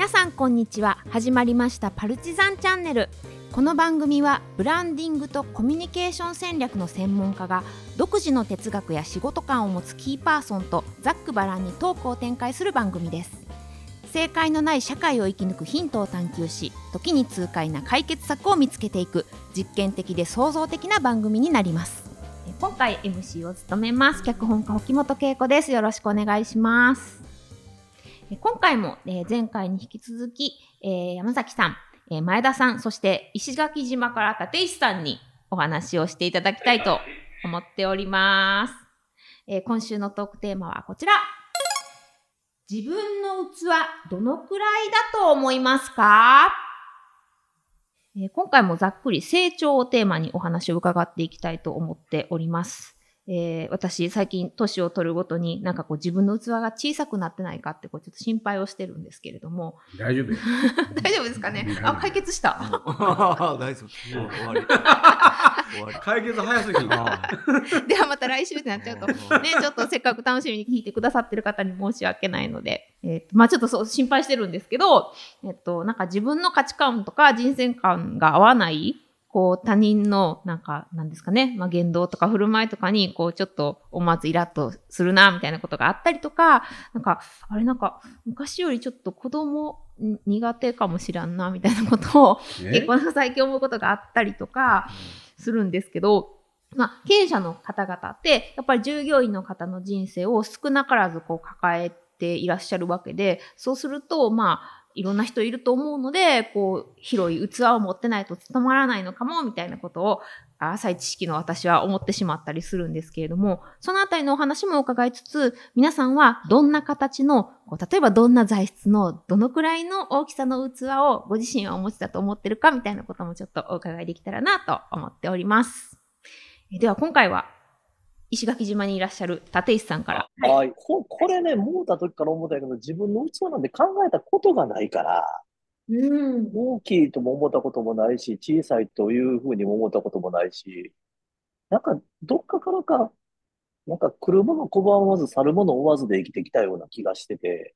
皆さんこんにちは。始まりましたパルチザンチャンネル。この番組はブランディングとコミュニケーション戦略の専門家が独自の哲学や仕事観を持つキーパーソンとざっくばらんにトークを展開する番組です。正解のない社会を生き抜くヒントを探求し時に痛快な解決策を見つけていく実験的で創造的な番組になります。今回 MC を務めます。脚本家沖本恵子です。よろしくお願いします。今回も、え前回に引き続き、え山崎さん、え前田さんそして石垣島から立石さんにお話をしていただきたいと思っております、え今週のトークテーマはこちら。自分の器どのくらいだと思いますか？え今回もざっくり成長をテーマにお話を伺っていきたいと思っております。えー、私最近年を取るごとになんかこう自分の器が小さくなってないかってこうちょっと心配をしてるんですけれども。大丈夫 大丈夫ですかね？あ解決した。大丈夫。終わり。解決早すぎ ではまた来週ってなっちゃうと。ねちょっとせっかく楽しみに聞いてくださってる方に申し訳ないので、えー、まあちょっとそう心配してるんですけどえっとなんか自分の価値観とか人生観が合わないこう他人のなんかなんですかね、まあ、言動とか振る舞いとかにこうちょっと思わずイラッとするなみたいなことがあったりとかなんかあれなんか昔よりちょっと子供苦手かもしらんなみたいなことを結構最近思うことがあったりとかするんですけど。まあ、経営者の方々って、やっぱり従業員の方の人生を少なからずこう抱えていらっしゃるわけで、そうすると、まあ、いろんな人いると思うので、こう、広い器を持ってないと務まらないのかも、みたいなことを、浅い知識の私は思ってしまったりするんですけれども、そのあたりのお話も伺いつつ、皆さんはどんな形の、例えばどんな材質の、どのくらいの大きさの器をご自身はお持ちだと思ってるか、みたいなこともちょっとお伺いできたらなと思っております。では今回は石垣島にいらっしゃる立石さんから。はい。ここれね、思った時から思ったけど、自分の器なんて考えたことがないから、うん、大きいとも思ったこともないし、小さいというふうにも思ったこともないし、なんか、どっかからか、なんか来るもの拒まず去るもの追わずで生きてきたような気がしてて、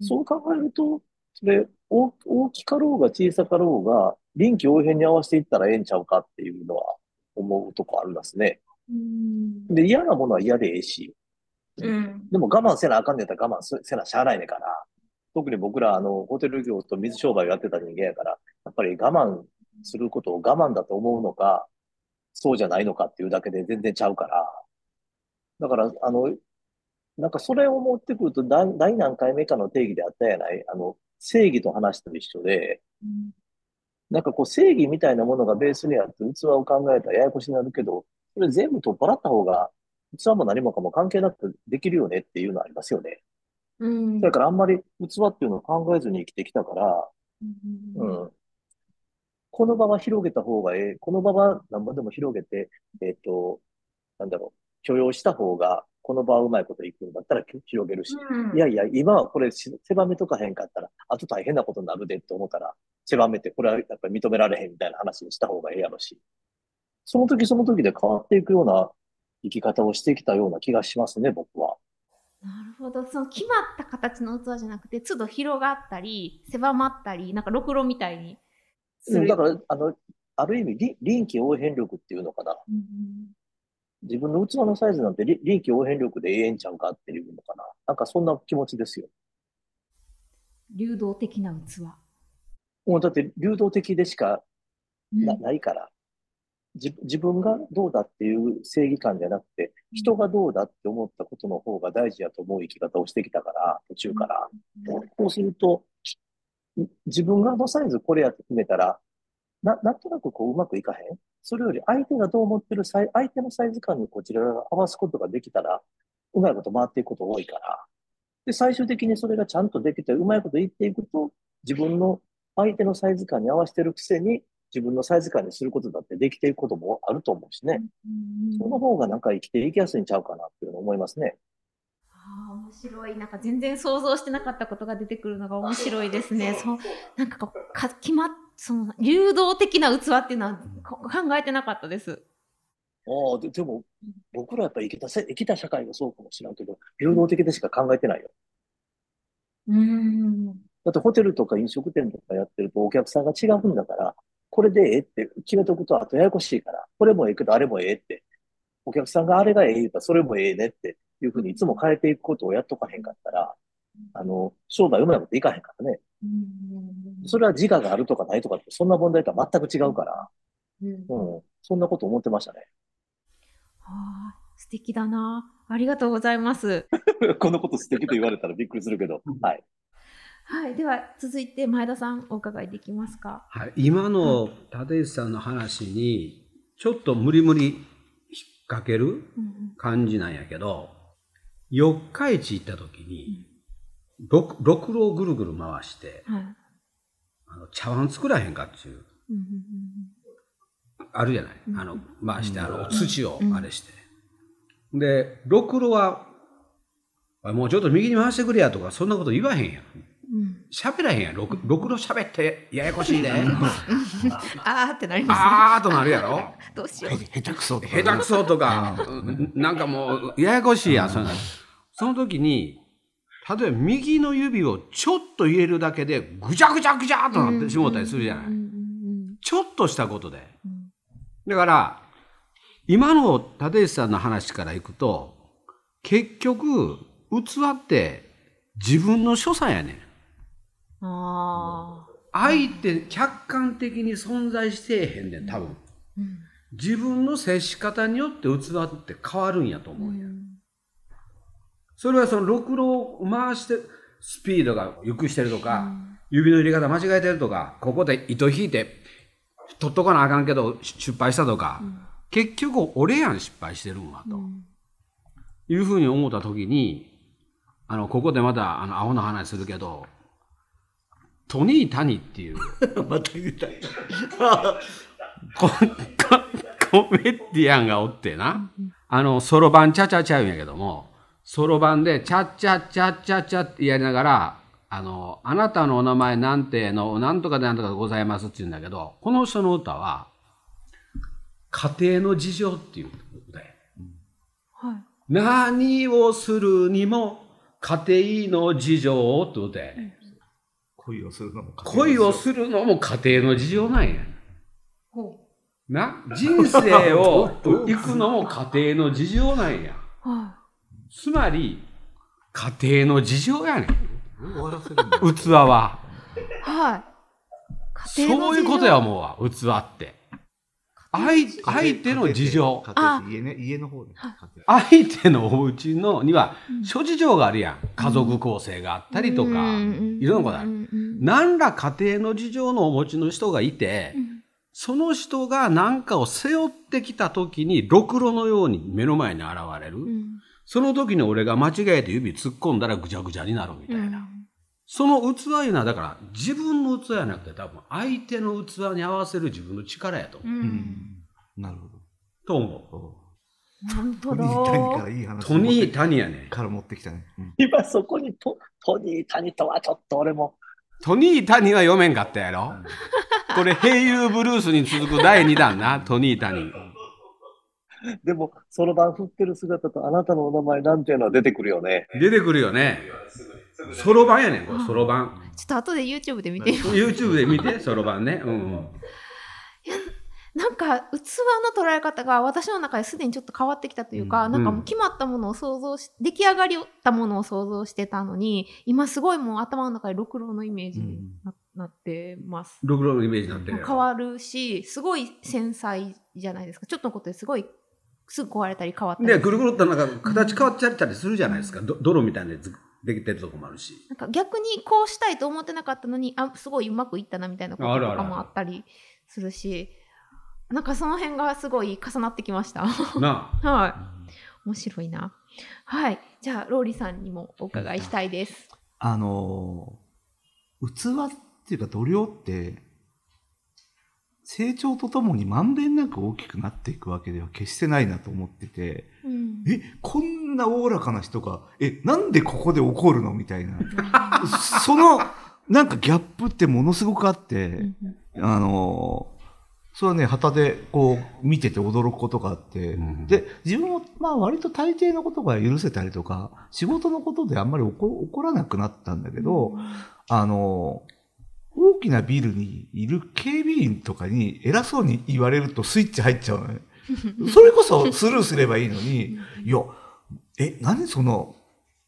そう考えると、それ大、大きかろうが小さかろうが、臨機応変に合わせていったらええんちゃうかっていうのは思うとこありますね。で、嫌なものは嫌でええし、うん、でも我慢せなあかんねやったら我慢せなしゃあないねんから、特に僕ら、あの、ホテル業と水商売をやってた人間やから、やっぱり我慢することを我慢だと思うのか、そうじゃないのかっていうだけで全然ちゃうから、だから、あの、なんかそれを持ってくると何、何何回目かの定義であったやない？あの、正義と話と一緒で、うん、なんかこう正義みたいなものがベースにあって器を考えたらややこしになるけど、それ全部取っ払った方が、器も何もかも関係なくできるよねっていうのはありますよね。うん。だからあんまり器っていうのを考えずに生きてきたから、うん、うん。この場は広げた方がええ。この場は何ぼでも広げて、えっ、ー、と、なんだろう、許容した方が、この場はうまいこといくんだったら広げるし、うん、いやいや、今はこれ狭めとかへんかったら、あと大変なことになるでって思ったら、狭めて、これはやっぱり認められへんみたいな話にした方がええやろし。その時その時で変わっていくような生き方をしてきたような気がしますね、僕は。なるほど。その決まった形の器じゃなくて、都度広がったり、狭まったり、なんかろくろみたいにする。だから、あの、ある意味、臨機応変力っていうのかな。うん、自分の器のサイズなんて臨機応変力でええんちゃうかっていうのかな。なんかそんな気持ちですよ。流動的な器。もうだって流動的でしかなうん、ないから。自分がどうだっていう正義感じゃなくて、人がどうだって思ったことの方が大事やと思う生き方をしてきたから、途中から。こうすると、自分がのサイズこれやって決めたら、な、なんとなくこううまくいかへん？それより相手がどう思ってる相手のサイズ感にこちらが合わすことができたら、うまいこと回っていくこと多いから。で、最終的にそれがちゃんとできて、うまいこと言っていくと、自分の相手のサイズ感に合わせてるくせに、自分のサイズ感にすることだってできていくこともあると思うしね。その方がなんか生きていきやすいんちゃうかなっていうの思いますね。ああ、面白い。なんか全然想像してなかったことが出てくるのが面白いですね。そう、なんかこう、か決まっ、その、流動的な器っていうのは考えてなかったです。ああ、ででも、僕らやっぱり生きた、生きた社会がそうかもしれんけど、流動的でしか考えてないよ。うん。だってホテルとか飲食店とかやってるとお客さんが違うんだから、これでええって決めとくとあとややこしいから、これもええけどあれもええって、お客さんがあれがええ言うたらそれもええねっていうふうにいつも変えていくことをやっとかへんかったら、あの、商売うまいこといかへんからね。それは自我があるとかないとかって、そんな問題とは全く違うから、うん、そんなこと思ってましたね。はあ、素敵だな。ありがとうございます。このこと素敵と言われたらびっくりするけど、はい。はい、では続いて前田さんお伺いできますか。はい、今の立石さんの話にちょっと無理無理引っ掛ける感じなんやけど、四日市行った時に、ろくろをぐるぐる回して、はい、あの茶碗作らへんかっていう、あるじゃない、あの回してあの土をあれして、でろくろはもうちょっと右に回してくれやとかそんなこと言わへんやん喋、らへんやん。ろくろ喋ってややこしいで。あーってなります。ねあーとなるやろ。どうしよう。下手くそとか、下手くそとか。なんかもうややこしいやん。そその時に例えば右の指をちょっと入れるだけでぐちゃぐちゃぐちゃとなってしもたりするじゃない。ちょっとしたことで。だから、今の立石さんの話からいくと、結局、器って自分の所作やねん。相手客観的に存在してへんねん、多分。自分の接し方によって器って変わるんやと思うよ。それはそのろくろを回してスピードがゆっくりしてるとか、うん、指の入れ方間違えてるとか、ここで糸引いて取っとかなあかんけど失敗したとか、うん、結局俺やん失敗してるんわと、うん、いうふうに思った時に、あの、ここでまたあの、アホな話するけど、トニー・タニっていう。また言うたい。コ コメディアンがおってな、あの、そろばんちゃちゃちゃうんやけども、そろばんで、チャッチャッチャッチャッチャってやりながら、あの、あなたのお名前なんての、なんとかでなんとかでございますって言うんだけど、この人の歌は、家庭の事情っていう歌や。はい。何をするにも、家庭の事情って歌や。恋をするのも恋をするのも家庭の事情なんや。な、人生を行くのも家庭の事情なんや。はい。つまり、家庭の事情やねん。器は。はい。そういうことやもうわ、器って。相相手の事情。家ね、家の方で。相手のお家のには諸事情があるやん。家族構成があったりとか、いろんなことある。何ら家庭の事情のお持ちの人がいて、その人が何かを背負ってきた時に、ろくろのように目の前に現れる。その時に俺が間違えて指突っ込んだらぐちゃぐちゃになるみたいな。うん、その器いうのはだから自分の器じゃなくて多分相手の器に合わせる自分の力やと思う。うん、なるほど。と思う。なるほど。トニー・タニからいい話。トニー・タニやね。から持ってきたね。うん、今そこにトトニー・タニとはちょっと俺も。トニー・タニは読めんかったやろ？これ、平友ブルースに続く第2弾な、トニー・タニ。でも、そろばん振ってる姿とあなたのお名前なんていうのは出てくるよね。出てくるよね。そろばんやねん、これ、そろばん。ちょっと後で YouTube で見て YouTube で見て、そろばんね。うん、なんか、器の捉え方が私の中ですでにちょっと変わってきたというか、うん、なんかもう決まったものを想像し、出来上がりたものを想像してたのに、今すごいもう頭の中で六郎のイメージにな,、なってます。六郎のイメージになってる変わるし、すごい繊細じゃないですか。ちょっとのことですごいすぐ壊れたり変わったり。で、ぐるぐるっとなんか形変わっちゃったりするじゃないですか。うん、泥みたいなやつできてるとこもあるし。なんか逆にこうしたいと思ってなかったのに、あ、すごいうまくいったなみたいなこととかもあったりするし、なんかその辺がすごい重なってきました。なあ。はい。面白いな。はい。じゃあ、ローリさんにもお伺いしたいです。あの、器っていうか度量って、成長とともにまんべんなく大きくなっていくわけでは決してないなと思ってて、うん、え、こんなおおらかな人が、え、なんでここで怒るのみたいな。その、なんかギャップってものすごくあって、あの、それはね、旗でこう見てて驚くことがあって、うん、で、自分もまあ割と大抵のことが許せたりとか、仕事のことであんまり起こらなくなったんだけど、うん、あの、大きなビルにいる警備員とかに偉そうに言われるとスイッチ入っちゃうのね。それこそスルーすればいいのに、いや、え、何その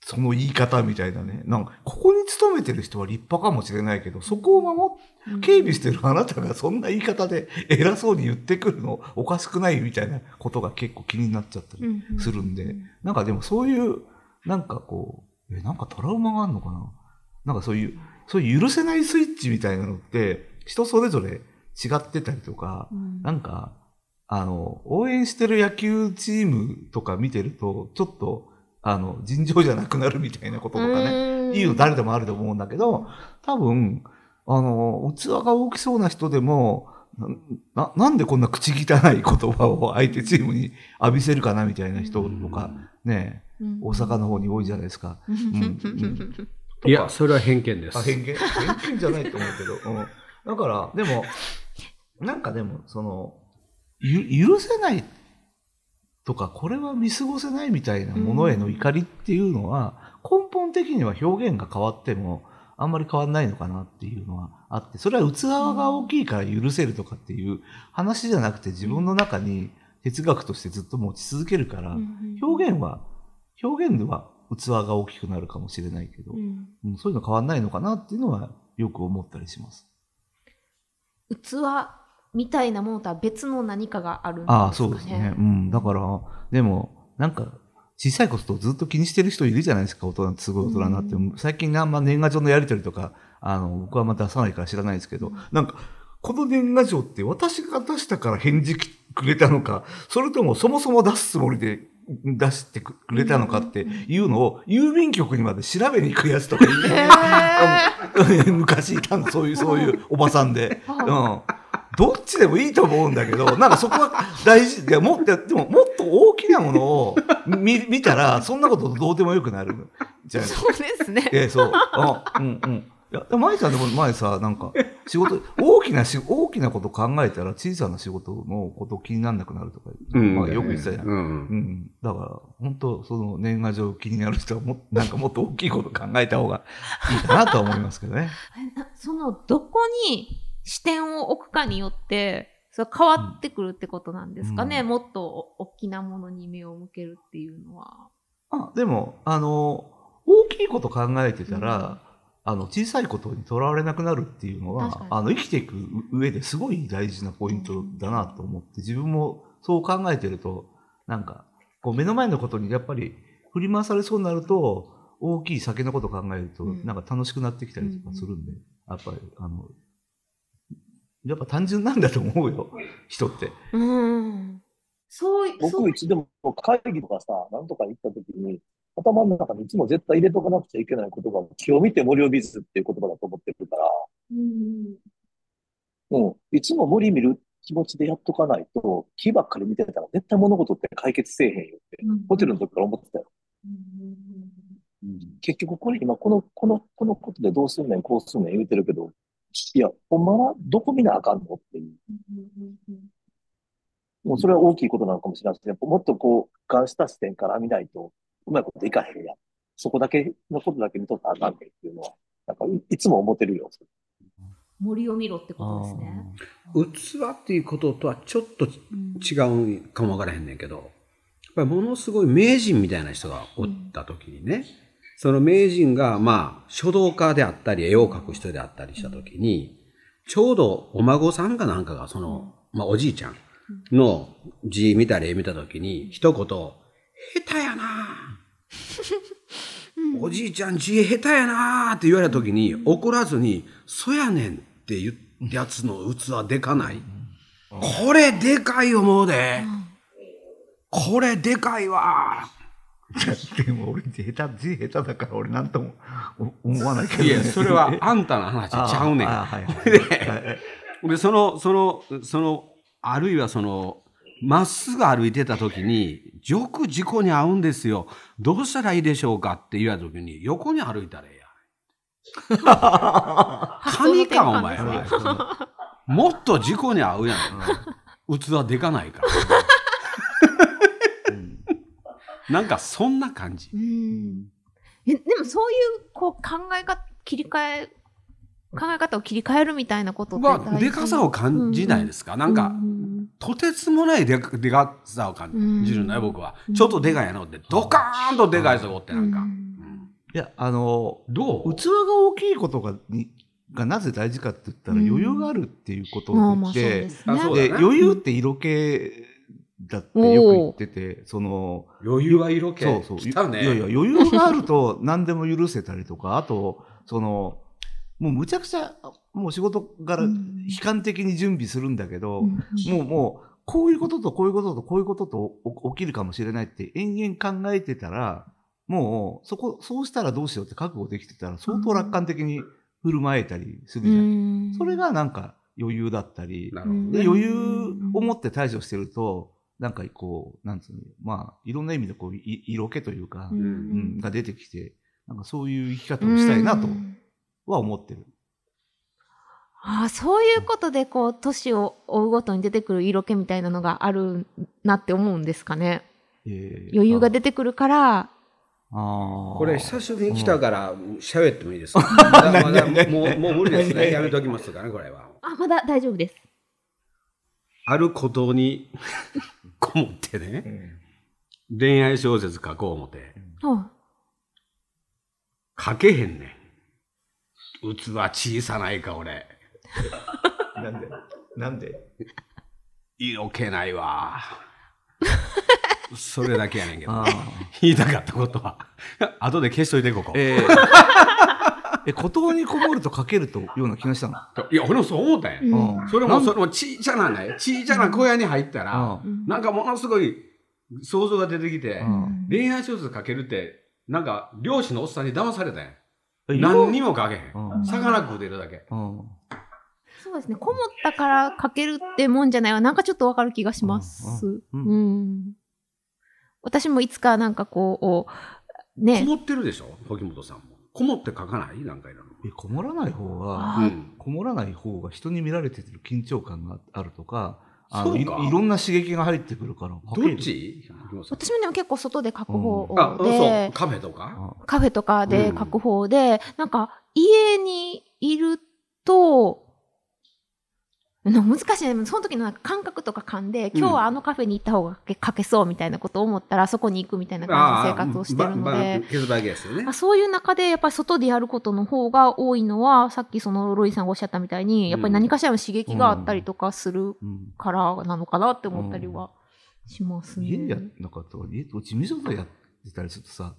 その言い方みたいなね。なんか、ここに勤めてる人は立派かもしれないけど、そこを守っ、警備してるあなたがそんな言い方で偉そうに言ってくるのおかしくないみたいなことが結構気になっちゃったりするんで、なんかでもそういう、なんかこう、え、なんかトラウマがあるのかな？なんかそういう、そういう許せないスイッチみたいなのって、人それぞれ違ってたりとか、なんか、あの、応援してる野球チームとか見てると、ちょっと、あの、尋常じゃなくなるみたいなこととかね、いいの誰でもあると思うんだけど、多分、あの、器が大きそうな人でも、な、なんでこんな口汚い言葉を相手チームに浴びせるかなみたいな人とか、ね、大阪の方に多いじゃないですか。うん。うんいや、それは偏見です。あ、偏見？偏見じゃないと思うけど。うん、だから、でも、なんかでも、その、ゆ許せないとか、これは見過ごせないみたいなものへの怒りっていうのは、根本的には表現が変わっても、あんまり変わんないのかなっていうのはあって、それは器が大きいから許せるとかっていう話じゃなくて自分の中に哲学としてずっと持ち続けるから、表現は、表現では器が大きくなるかもしれないけど、うん、そういうの変わんないのかなっていうのはよく思ったりします。器みたいなものとは別の何かがあるんですかね。ああ、そうですね。うん。だから、でも、なんか、小さいことをずっと気にしてる人いるじゃないですか、大人すごい大人になって。うん、最近あんま年賀状のやりとりとか、あの、僕はまた出さないから知らないですけど、うん、なんか、この年賀状って私が出したから返事くれたのか、それともそもそも出すつもりで出してくれたのかっていうのを郵便局にまで調べに行くやつとかいて、昔いたの、そういう、そういうおばさんで。うんどっちでもいいと思うんだけど、なんかそこは大事で、もっと、でももっと大きなものを見見たら、そんなことどうでもよくなるじゃそうですね。えそう。あうんうん。いや、前さんでも前さ、なんか、仕事、大きなし、大きなこと考えたら小さな仕事のこと気にならなくなるとか、うん、まあよく言ってたじゃん。うん、うん。だから、本当その年賀状気になる人はも、なんかもっと大きいこと考えた方がいいかなとは思いますけどね。その、どこに視点を置くかによって、それ変わってくるってことなんですかね？うん、もっと大きなものに目を向けるっていうのは。あ、でも、あの、大きいこと考えてたら、あの小さいことにとらわれなくなるっていうのはあの生きていく上ですごい大事なポイントだなと思って自分もそう考えてるとなんかこう目の前のことにやっぱり振り回されそうになると大きい先のことを考えるとなんか楽しくなってきたりとかするんで、やっぱりあのやっぱ単純なんだと思うよ 人って。うん。そう僕いつでも会議とかさ、なんとか行った時に、頭の中にいつも絶対入れとかなくちゃいけない言葉が、気を見て森を見ずっていう言葉だと思ってるから、うん、うん、いつも森見る気持ちでやっとかないと、木ばっかり見てたら絶対物事って解決せえへんよって、うん、ホテルの時から思ってたよ。うん、結局これ今この、この、このことでどうすんねん、こうすんねん言うてるけど、いや、ほんまはどこ見なあかんのっていう。もうそれは大きいことなのかもしれないですね。もっとこう、眼した視点から見ないと、うまいこといかへんやん。そこだけのことだけ見とったらあかんねんっていうのは、なんかいつも思ってるよ。森を見ろってことですね。器っていうこととはちょっと違うかもわからへんねんけど、やっぱりものすごい名人みたいな人がおった時にね、うん、その名人がまあ書道家であったり絵を描く人であったりした時に、ちょうどお孫さんかなんかがその、まあおじいちゃんの字見たり絵見た時に一言、下手やな おじいちゃん字下手やなって言われた時に怒らずに、そやねんって言うやつの器でかない。これでかい思うで。これでかいわ。でも俺字下手、字下手だから俺なんとも思わないけど、ね、いや、それはあんたの話 ちゃうねん。はい、で、その、その、その、あるいはその、まっすぐ歩いてた時に、よく事故に遭うんですよ。どうしたらいいでしょうか？って言われた時に、横に歩いたらええや。カニか、お前は。もっと事故に遭うやん。器でかないから。なんかそんな感じ。えでもそういうこう考え方切り替え考え方を切り替えるみたいなことってはでかさを感じないですか、うんうん、なんか、うん、とてつもないでかでかさを感じる。のよ、僕は。ちょっとでかいやのって、ドカーンとでかいぞってなんか。いや、あの、どう？器が大きいことがにがなぜ大事かって言ったら余裕があるっていうことで、で余裕って色気だってよく言ってて、その、余裕は色気。そうそう。いやいや、余裕があると何でも許せたりとか、あと、その、もうむちゃくちゃ、もう仕事から悲観的に準備するんだけど、うん、もうもう、こういうこととこういうこととこういうことと起きるかもしれないって延々考えてたら、もう、そこ、そうしたらどうしようって覚悟できてたら、相当楽観的に振る舞えたりするじゃん。うん、それがなんか余裕だったり、余裕を持って対処してると、なんかこう、なんつうの、まあ、いろんな意味でこう、色気というか、うん、が出てきて、なんかそういう生き方をしたいなとは思ってる。ああ、そういうことで、こう、年を追うごとに出てくる色気みたいなのがあるなって思うんですかね。えー、余裕が出てくるから、あこれ久しぶりに来たから喋ってもいいですか？まだまだもう もう無理ですね。やめときますかね、これは。あ、まだ大丈夫です。あることに こもってね、恋愛小説書こう思って、書けへんねん。器小さないか、俺。なんで？なんで？色気ないわ。それだけやねんけど。言いたかったことは。後で消しといて、ここ。えー、え、孤島にこもると書けるというような気がしたの？いや、俺もそう思ったんや。うん、それも、それもちいちゃなね、ちいちゃな小屋に入ったら、うん、なんかものすごい想像が出てきて、うん、恋愛小説書けるって、なんか漁師のおっさんに騙されたんや。何にも書けへん。魚食うてるだけ。そうですね。こもったから書けるってもんじゃないわ。なんかちょっとわかる気がします。うん。私もいつかなんかこう、ね。こもってるでしょ？時本さんも。こもって書かない？何回なのえこもらない方が、うん、こもらない方が人に見られてる緊張感があるとか、あのいいろんな刺激が入ってくるから。どっち？私もね結構外で書く方で、うん、カフェとか？カフェとかで書く方で、うん、なんか家にいると、難しい。ね。その時のなんか感覚とか勘で、今日はあのカフェに行った方が書けそうみたいなことを思ったら、そこに行くみたいな感じの生活をしてるので、ね、そういう中でやっぱり外でやることの方が多いのは、さっきそのロイさんがおっしゃったみたいに、やっぱり何かしらの刺激があったりとかするからなのかなって思ったりはしますね。家でやなかったら、家と事務所でやってたりするとさ、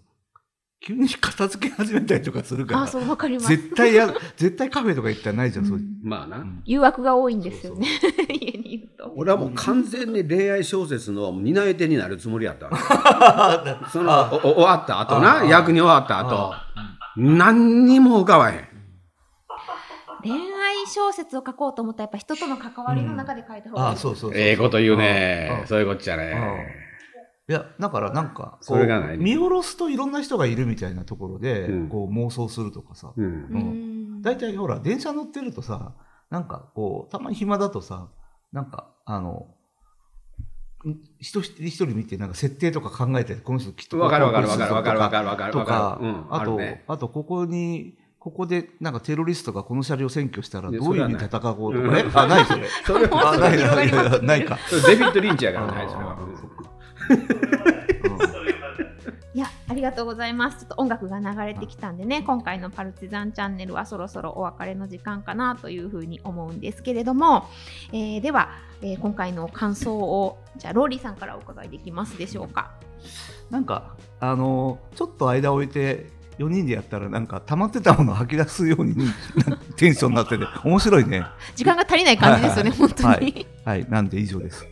急に片付け始めたりとかするから。あ、そう、わかります。絶対や、絶対カフェとか行ったらないじゃん、そういう。まあな。誘惑が多いんですよね。家にいると。俺はもう完全に恋愛小説の担い手になるつもりやった その、終わった後な、役に終わった後、何にも浮かばへん。恋愛小説を書こうと思ったらやっぱ人との関わりの中で書いた方がいい、あ、そうそうええこと言うね。そういうことじゃね。いや、だからなんか、それがない、見下ろすといろんな人がいるみたいなところで、うん、こう妄想するとかさ。うん。大、う、体、ん、ほら、電車乗ってるとさ、なんかこう、たまに暇だとさ、なんか、あの、一人一人見てなんか設定とか考えてこの人きっとわかるわかるわかるわかるわかるわかるとか、あと、あとここにここでなんかテロリストがこの車両占拠したらどういうふうに戦おうとかね。あ、ないそれ。それはないないか。デビッド・リンチやからない、それは。いや、ありがとうございます。ちょっと音楽が流れてきたんでね、今回のパルチザンチャンネルはそろそろお別れの時間かなというふうに思うんですけれども、えー、では、えー、今回の感想を、じゃあ、ローリーさんからお伺いできますでしょうか。なんか、あのー、ちょっと間を置いて、4人でやったらなんか溜まってたものを吐き出すようにテンションになってて面白いね。時間が足りない感じですよね、はい、本当に、はい、はい、なんで以上です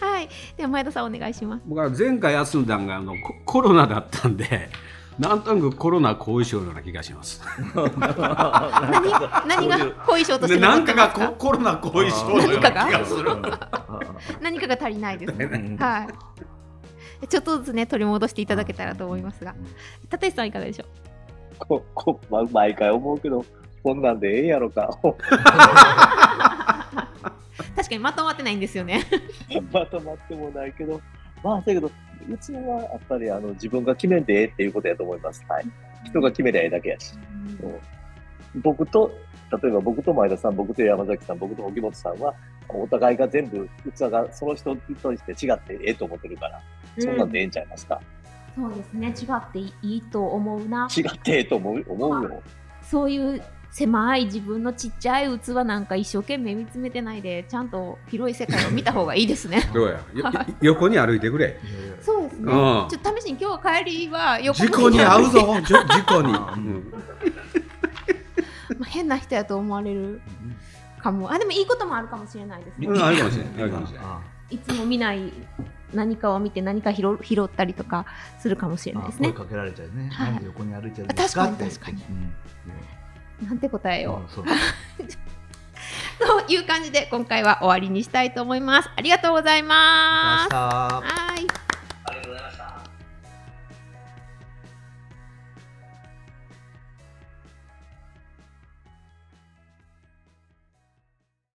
はい。では前田さんお願いします。僕は前回休んだんがあのコロナだったんで。なんとなくコロナ後遺症のような気がします。何何が後遺症として何かがコロナ後遺症のような気がする。何かが足りないです、ね。はい。ちょっとずつね取り戻していただけたらと思いますが、立石さんいかがでしょう？ここ、ま、毎回思うけどこんなんでええやろか。かにまとまってないんですよね。まとまってもないけど、まあ、だけど、うちはやっぱりあの自分が決めんでええっていうことやと思います。はい。人が決めりゃええだけやし。うん、僕と、例えば僕と前田さん、僕と山崎さん、僕と荻本さんは、お互いが全部器がその人として違ってええと思ってるから、そんなんでええんちゃいますか？そうですね、違っていいと思うな。違ってええと思う思うよ。そういう狭い自分のちっちゃい器なんか一生懸命見つめてないでちゃんと広い世界を見た方がいいですね。どうや？横に歩いてくれ。そうですね。ちょっと試しに今日帰りは横事故に遭うぞ。事故に。まあ変な人やと思われるかも。あでもいいこともあるかもしれないですね。あるかもしれない。いつも見ない何かを見て何か拾拾ったりとかするかもしれないですね。声かけられちゃうね。はい、横に歩いてるんですか確かに確かに。なんて答えよう。と いう感じで今回は終わりにしたいと思います。ありがとうございます。はい。